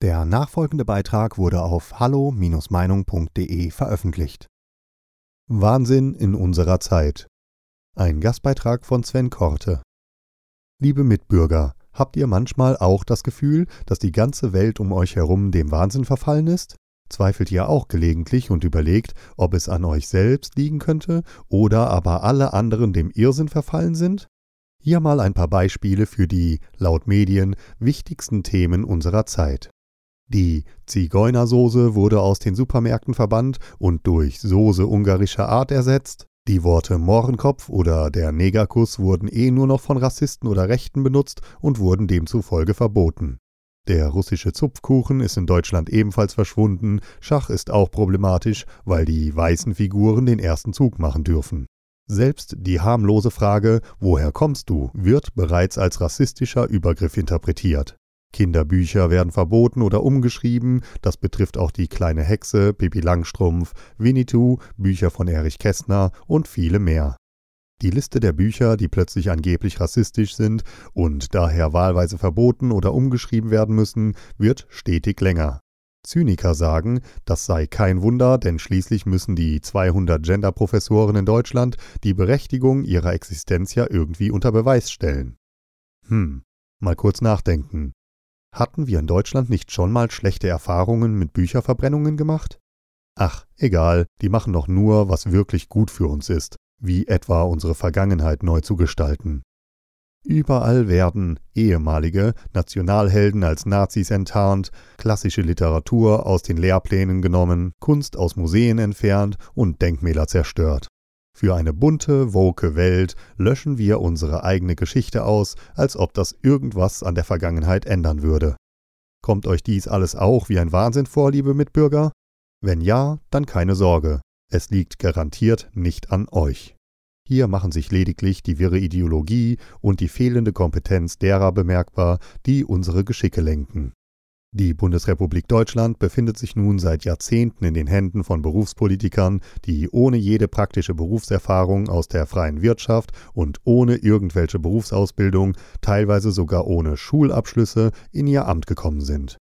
Der nachfolgende Beitrag wurde auf hallo-meinung.de veröffentlicht. Wahnsinn in unserer Zeit. Ein Gastbeitrag von Sven Korte. Liebe Mitbürger, habt ihr manchmal auch das Gefühl, dass die ganze Welt um euch herum dem Wahnsinn verfallen ist? Zweifelt ihr auch gelegentlich und überlegt, ob es an euch selbst liegen könnte oder aber alle anderen dem Irrsinn verfallen sind? Hier mal ein paar Beispiele für die, laut Medien, wichtigsten Themen unserer Zeit. Die Zigeunersoße wurde aus den Supermärkten verbannt und durch Soße ungarischer Art ersetzt. Die Worte Mohrenkopf oder der Negerkuss wurden eh nur noch von Rassisten oder Rechten benutzt und wurden demzufolge verboten. Der russische Zupfkuchen ist in Deutschland ebenfalls verschwunden. Schach ist auch problematisch, weil die weißen Figuren den ersten Zug machen dürfen. Selbst die harmlose Frage Woher kommst du? wird bereits als rassistischer Übergriff interpretiert. Kinderbücher werden verboten oder umgeschrieben, das betrifft auch die kleine Hexe, Pippi Langstrumpf, Winnetou, Bücher von Erich Kästner und viele mehr. Die Liste der Bücher, die plötzlich angeblich rassistisch sind und daher wahlweise verboten oder umgeschrieben werden müssen, wird stetig länger. Zyniker sagen, das sei kein Wunder, denn schließlich müssen die 200 Genderprofessoren in Deutschland die Berechtigung ihrer Existenz ja irgendwie unter Beweis stellen. Hm, mal kurz nachdenken. Hatten wir in Deutschland nicht schon mal schlechte Erfahrungen mit Bücherverbrennungen gemacht? Ach, egal, die machen doch nur, was wirklich gut für uns ist, wie etwa unsere Vergangenheit neu zu gestalten. Überall werden ehemalige Nationalhelden als Nazis enttarnt, klassische Literatur aus den Lehrplänen genommen, Kunst aus Museen entfernt und Denkmäler zerstört. Für eine bunte, woke Welt löschen wir unsere eigene Geschichte aus, als ob das irgendwas an der Vergangenheit ändern würde. Kommt euch dies alles auch wie ein Wahnsinn vor, liebe Mitbürger? Wenn ja, dann keine Sorge. Es liegt garantiert nicht an euch. Hier machen sich lediglich die wirre Ideologie und die fehlende Kompetenz derer bemerkbar, die unsere Geschicke lenken. Die Bundesrepublik Deutschland befindet sich nun seit Jahrzehnten in den Händen von Berufspolitikern, die ohne jede praktische Berufserfahrung aus der freien Wirtschaft und ohne irgendwelche Berufsausbildung, teilweise sogar ohne Schulabschlüsse, in ihr Amt gekommen sind.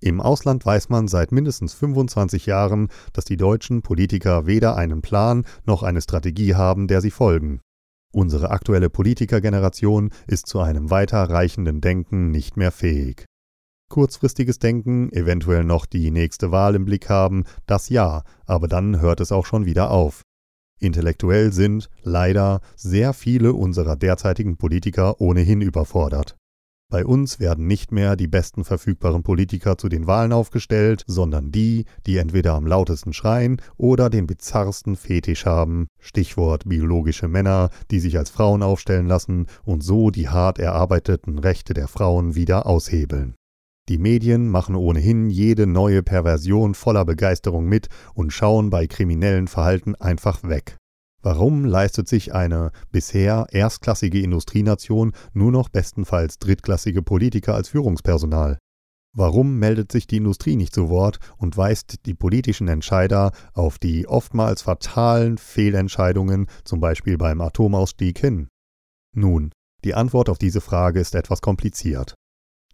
Im Ausland weiß man seit mindestens 25 Jahren, dass die deutschen Politiker weder einen Plan noch eine Strategie haben, der sie folgen. Unsere aktuelle Politikergeneration ist zu einem weiterreichenden Denken nicht mehr fähig. Kurzfristiges Denken, eventuell noch die nächste Wahl im Blick haben, das ja, aber dann hört es auch schon wieder auf. Intellektuell sind, leider, sehr viele unserer derzeitigen Politiker ohnehin überfordert. Bei uns werden nicht mehr die besten verfügbaren Politiker zu den Wahlen aufgestellt, sondern die, die entweder am lautesten schreien oder den bizarrsten Fetisch haben, Stichwort biologische Männer, die sich als Frauen aufstellen lassen und so die hart erarbeiteten Rechte der Frauen wieder aushebeln. Die Medien machen ohnehin jede neue Perversion voller Begeisterung mit und schauen bei kriminellen Verhalten einfach weg. Warum leistet sich eine bisher erstklassige Industrienation nur noch bestenfalls drittklassige Politiker als Führungspersonal? Warum meldet sich die Industrie nicht zu Wort und weist die politischen Entscheider auf die oftmals fatalen Fehlentscheidungen, zum Beispiel beim Atomausstieg, hin? Nun, die Antwort auf diese Frage ist etwas kompliziert.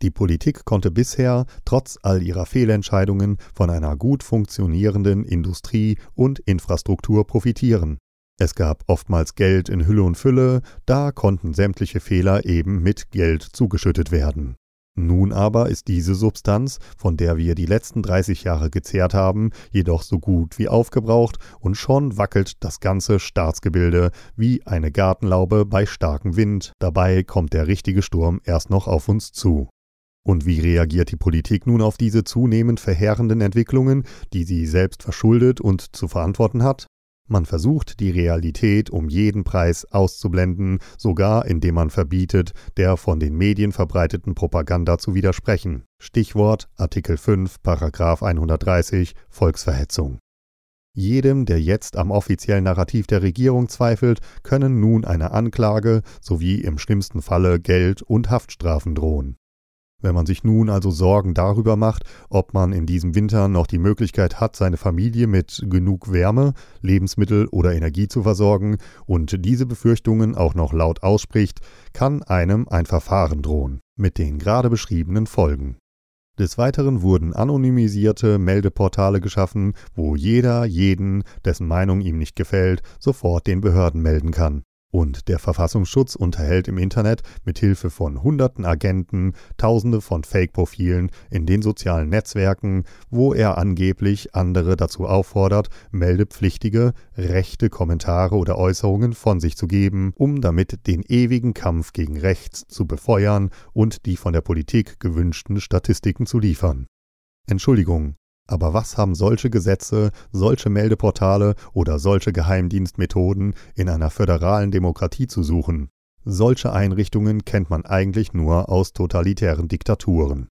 Die Politik konnte bisher, trotz all ihrer Fehlentscheidungen, von einer gut funktionierenden Industrie und Infrastruktur profitieren. Es gab oftmals Geld in Hülle und Fülle, da konnten sämtliche Fehler eben mit Geld zugeschüttet werden. Nun aber ist diese Substanz, von der wir die letzten 30 Jahre gezehrt haben, jedoch so gut wie aufgebraucht und schon wackelt das ganze Staatsgebilde wie eine Gartenlaube bei starkem Wind. Dabei kommt der richtige Sturm erst noch auf uns zu. Und wie reagiert die Politik nun auf diese zunehmend verheerenden Entwicklungen, die sie selbst verschuldet und zu verantworten hat? Man versucht, die Realität um jeden Preis auszublenden, sogar indem man verbietet, der von den Medien verbreiteten Propaganda zu widersprechen. Stichwort Artikel 5, Paragraf 130 Volksverhetzung. Jedem, der jetzt am offiziellen Narrativ der Regierung zweifelt, können nun eine Anklage sowie im schlimmsten Falle Geld und Haftstrafen drohen. Wenn man sich nun also Sorgen darüber macht, ob man in diesem Winter noch die Möglichkeit hat, seine Familie mit genug Wärme, Lebensmittel oder Energie zu versorgen und diese Befürchtungen auch noch laut ausspricht, kann einem ein Verfahren drohen, mit den gerade beschriebenen Folgen. Des Weiteren wurden anonymisierte Meldeportale geschaffen, wo jeder jeden, dessen Meinung ihm nicht gefällt, sofort den Behörden melden kann. Und der Verfassungsschutz unterhält im Internet mit Hilfe von hunderten Agenten Tausende von Fake-Profilen in den sozialen Netzwerken, wo er angeblich andere dazu auffordert, meldepflichtige, rechte Kommentare oder Äußerungen von sich zu geben, um damit den ewigen Kampf gegen rechts zu befeuern und die von der Politik gewünschten Statistiken zu liefern. Entschuldigung, aber was haben solche Gesetze, solche Meldeportale oder solche Geheimdienstmethoden in einer föderalen Demokratie zu suchen? Solche Einrichtungen kennt man eigentlich nur aus totalitären Diktaturen.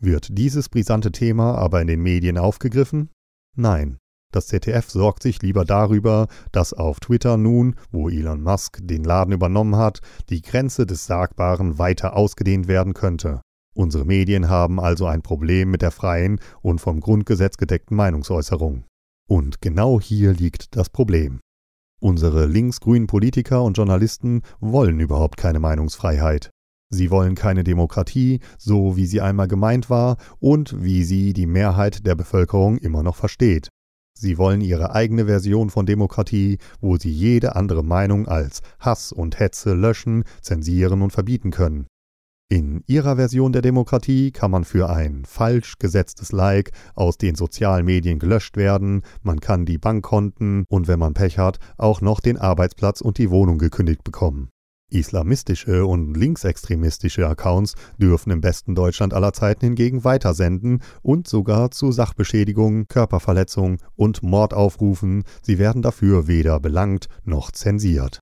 Wird dieses brisante Thema aber in den Medien aufgegriffen? Nein. Das ZDF sorgt sich lieber darüber, dass auf Twitter nun, wo Elon Musk den Laden übernommen hat, die Grenze des Sagbaren weiter ausgedehnt werden könnte. Unsere Medien haben also ein Problem mit der freien und vom Grundgesetz gedeckten Meinungsäußerung. Und genau hier liegt das Problem. Unsere linksgrünen Politiker und Journalisten wollen überhaupt keine Meinungsfreiheit. Sie wollen keine Demokratie, so wie sie einmal gemeint war und wie sie die Mehrheit der Bevölkerung immer noch versteht. Sie wollen ihre eigene Version von Demokratie, wo sie jede andere Meinung als Hass und Hetze löschen, zensieren und verbieten können. In ihrer Version der Demokratie kann man für ein falsch gesetztes Like aus den sozialen Medien gelöscht werden, man kann die Bankkonten und wenn man Pech hat, auch noch den Arbeitsplatz und die Wohnung gekündigt bekommen. Islamistische und linksextremistische Accounts dürfen im besten Deutschland aller Zeiten hingegen weitersenden und sogar zu Sachbeschädigung, Körperverletzung und Mord aufrufen, sie werden dafür weder belangt noch zensiert.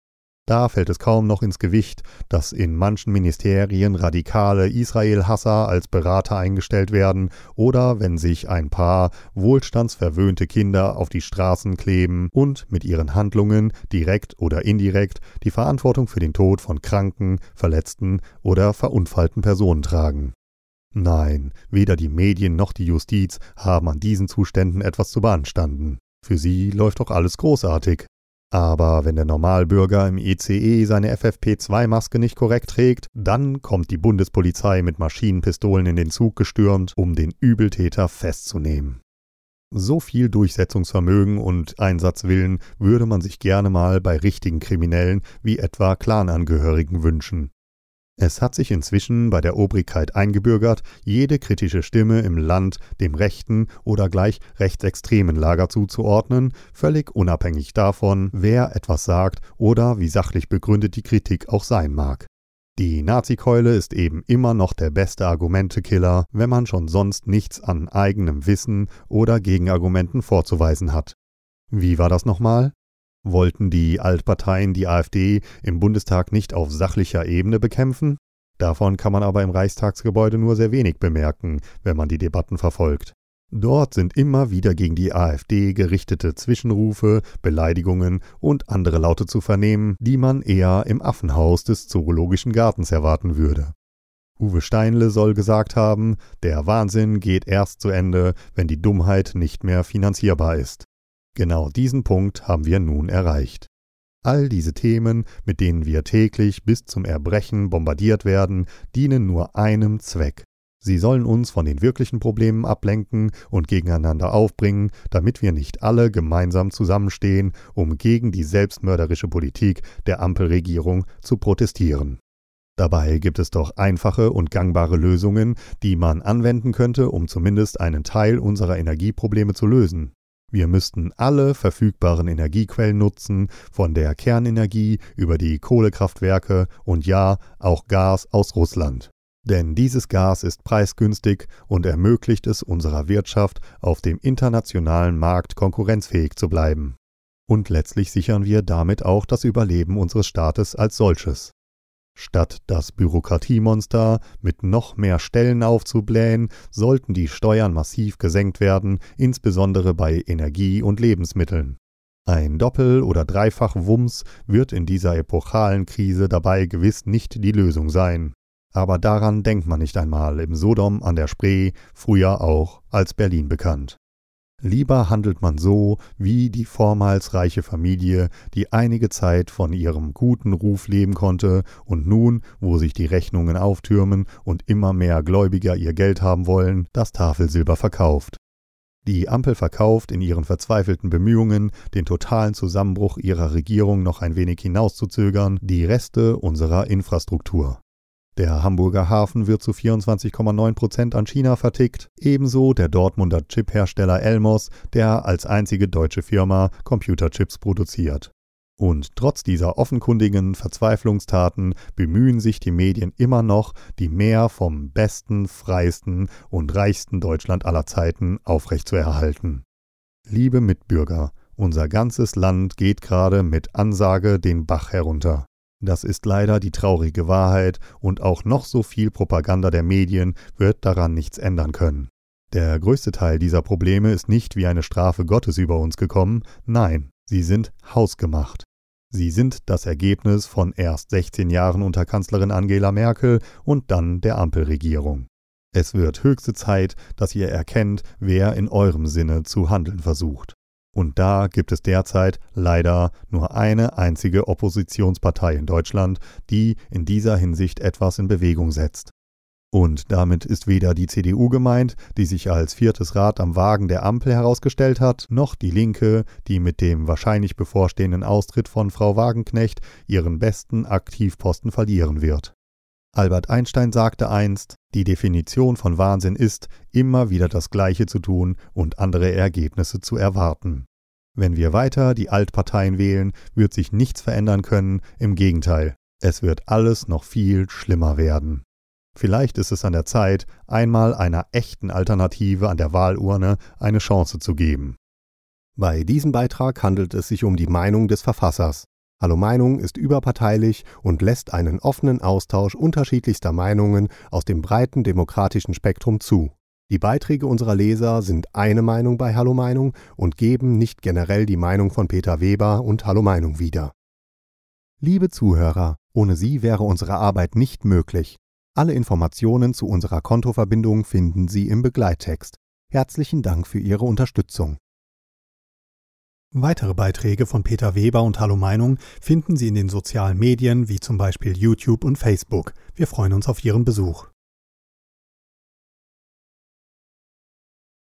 Da fällt es kaum noch ins Gewicht, dass in manchen Ministerien radikale Israel-Hasser als Berater eingestellt werden oder wenn sich ein paar wohlstandsverwöhnte Kinder auf die Straßen kleben und mit ihren Handlungen direkt oder indirekt die Verantwortung für den Tod von kranken, verletzten oder verunfallten Personen tragen. Nein, weder die Medien noch die Justiz haben an diesen Zuständen etwas zu beanstanden. Für sie läuft doch alles großartig. Aber wenn der Normalbürger im ECE e seine FFP2-Maske nicht korrekt trägt, dann kommt die Bundespolizei mit Maschinenpistolen in den Zug gestürmt, um den Übeltäter festzunehmen. So viel Durchsetzungsvermögen und Einsatzwillen würde man sich gerne mal bei richtigen Kriminellen wie etwa Clanangehörigen wünschen. Es hat sich inzwischen bei der Obrigkeit eingebürgert, jede kritische Stimme im Land dem rechten oder gleich rechtsextremen Lager zuzuordnen, völlig unabhängig davon, wer etwas sagt oder wie sachlich begründet die Kritik auch sein mag. Die Nazikeule ist eben immer noch der beste Argumentekiller, wenn man schon sonst nichts an eigenem Wissen oder Gegenargumenten vorzuweisen hat. Wie war das nochmal? Wollten die Altparteien die AfD im Bundestag nicht auf sachlicher Ebene bekämpfen? Davon kann man aber im Reichstagsgebäude nur sehr wenig bemerken, wenn man die Debatten verfolgt. Dort sind immer wieder gegen die AfD gerichtete Zwischenrufe, Beleidigungen und andere Laute zu vernehmen, die man eher im Affenhaus des Zoologischen Gartens erwarten würde. Uwe Steinle soll gesagt haben, der Wahnsinn geht erst zu Ende, wenn die Dummheit nicht mehr finanzierbar ist. Genau diesen Punkt haben wir nun erreicht. All diese Themen, mit denen wir täglich bis zum Erbrechen bombardiert werden, dienen nur einem Zweck. Sie sollen uns von den wirklichen Problemen ablenken und gegeneinander aufbringen, damit wir nicht alle gemeinsam zusammenstehen, um gegen die selbstmörderische Politik der Ampelregierung zu protestieren. Dabei gibt es doch einfache und gangbare Lösungen, die man anwenden könnte, um zumindest einen Teil unserer Energieprobleme zu lösen. Wir müssten alle verfügbaren Energiequellen nutzen, von der Kernenergie über die Kohlekraftwerke und ja, auch Gas aus Russland. Denn dieses Gas ist preisgünstig und ermöglicht es unserer Wirtschaft, auf dem internationalen Markt konkurrenzfähig zu bleiben. Und letztlich sichern wir damit auch das Überleben unseres Staates als solches. Statt das Bürokratiemonster mit noch mehr Stellen aufzublähen, sollten die Steuern massiv gesenkt werden, insbesondere bei Energie und Lebensmitteln. Ein Doppel- oder Dreifach-Wumms wird in dieser epochalen Krise dabei gewiss nicht die Lösung sein. Aber daran denkt man nicht einmal im Sodom an der Spree, früher auch als Berlin bekannt. Lieber handelt man so wie die vormals reiche Familie, die einige Zeit von ihrem guten Ruf leben konnte und nun, wo sich die Rechnungen auftürmen und immer mehr Gläubiger ihr Geld haben wollen, das Tafelsilber verkauft. Die Ampel verkauft in ihren verzweifelten Bemühungen, den totalen Zusammenbruch ihrer Regierung noch ein wenig hinauszuzögern, die Reste unserer Infrastruktur. Der Hamburger Hafen wird zu 24,9 Prozent an China vertickt, ebenso der Dortmunder Chiphersteller Elmos, der als einzige deutsche Firma Computerchips produziert. Und trotz dieser offenkundigen Verzweiflungstaten bemühen sich die Medien immer noch, die mehr vom besten, freiesten und reichsten Deutschland aller Zeiten aufrechtzuerhalten. Liebe Mitbürger, unser ganzes Land geht gerade mit Ansage den Bach herunter. Das ist leider die traurige Wahrheit, und auch noch so viel Propaganda der Medien wird daran nichts ändern können. Der größte Teil dieser Probleme ist nicht wie eine Strafe Gottes über uns gekommen, nein, sie sind hausgemacht. Sie sind das Ergebnis von erst 16 Jahren unter Kanzlerin Angela Merkel und dann der Ampelregierung. Es wird höchste Zeit, dass ihr erkennt, wer in eurem Sinne zu handeln versucht. Und da gibt es derzeit leider nur eine einzige Oppositionspartei in Deutschland, die in dieser Hinsicht etwas in Bewegung setzt. Und damit ist weder die CDU gemeint, die sich als viertes Rad am Wagen der Ampel herausgestellt hat, noch die Linke, die mit dem wahrscheinlich bevorstehenden Austritt von Frau Wagenknecht ihren besten Aktivposten verlieren wird. Albert Einstein sagte einst, die Definition von Wahnsinn ist, immer wieder das Gleiche zu tun und andere Ergebnisse zu erwarten. Wenn wir weiter die Altparteien wählen, wird sich nichts verändern können, im Gegenteil, es wird alles noch viel schlimmer werden. Vielleicht ist es an der Zeit, einmal einer echten Alternative an der Wahlurne eine Chance zu geben. Bei diesem Beitrag handelt es sich um die Meinung des Verfassers. Hallo Meinung ist überparteilich und lässt einen offenen Austausch unterschiedlichster Meinungen aus dem breiten demokratischen Spektrum zu. Die Beiträge unserer Leser sind eine Meinung bei Hallo Meinung und geben nicht generell die Meinung von Peter Weber und Hallo Meinung wieder. Liebe Zuhörer, ohne Sie wäre unsere Arbeit nicht möglich. Alle Informationen zu unserer Kontoverbindung finden Sie im Begleittext. Herzlichen Dank für Ihre Unterstützung. Weitere Beiträge von Peter Weber und Hallo Meinung finden Sie in den sozialen Medien wie zum Beispiel YouTube und Facebook. Wir freuen uns auf Ihren Besuch.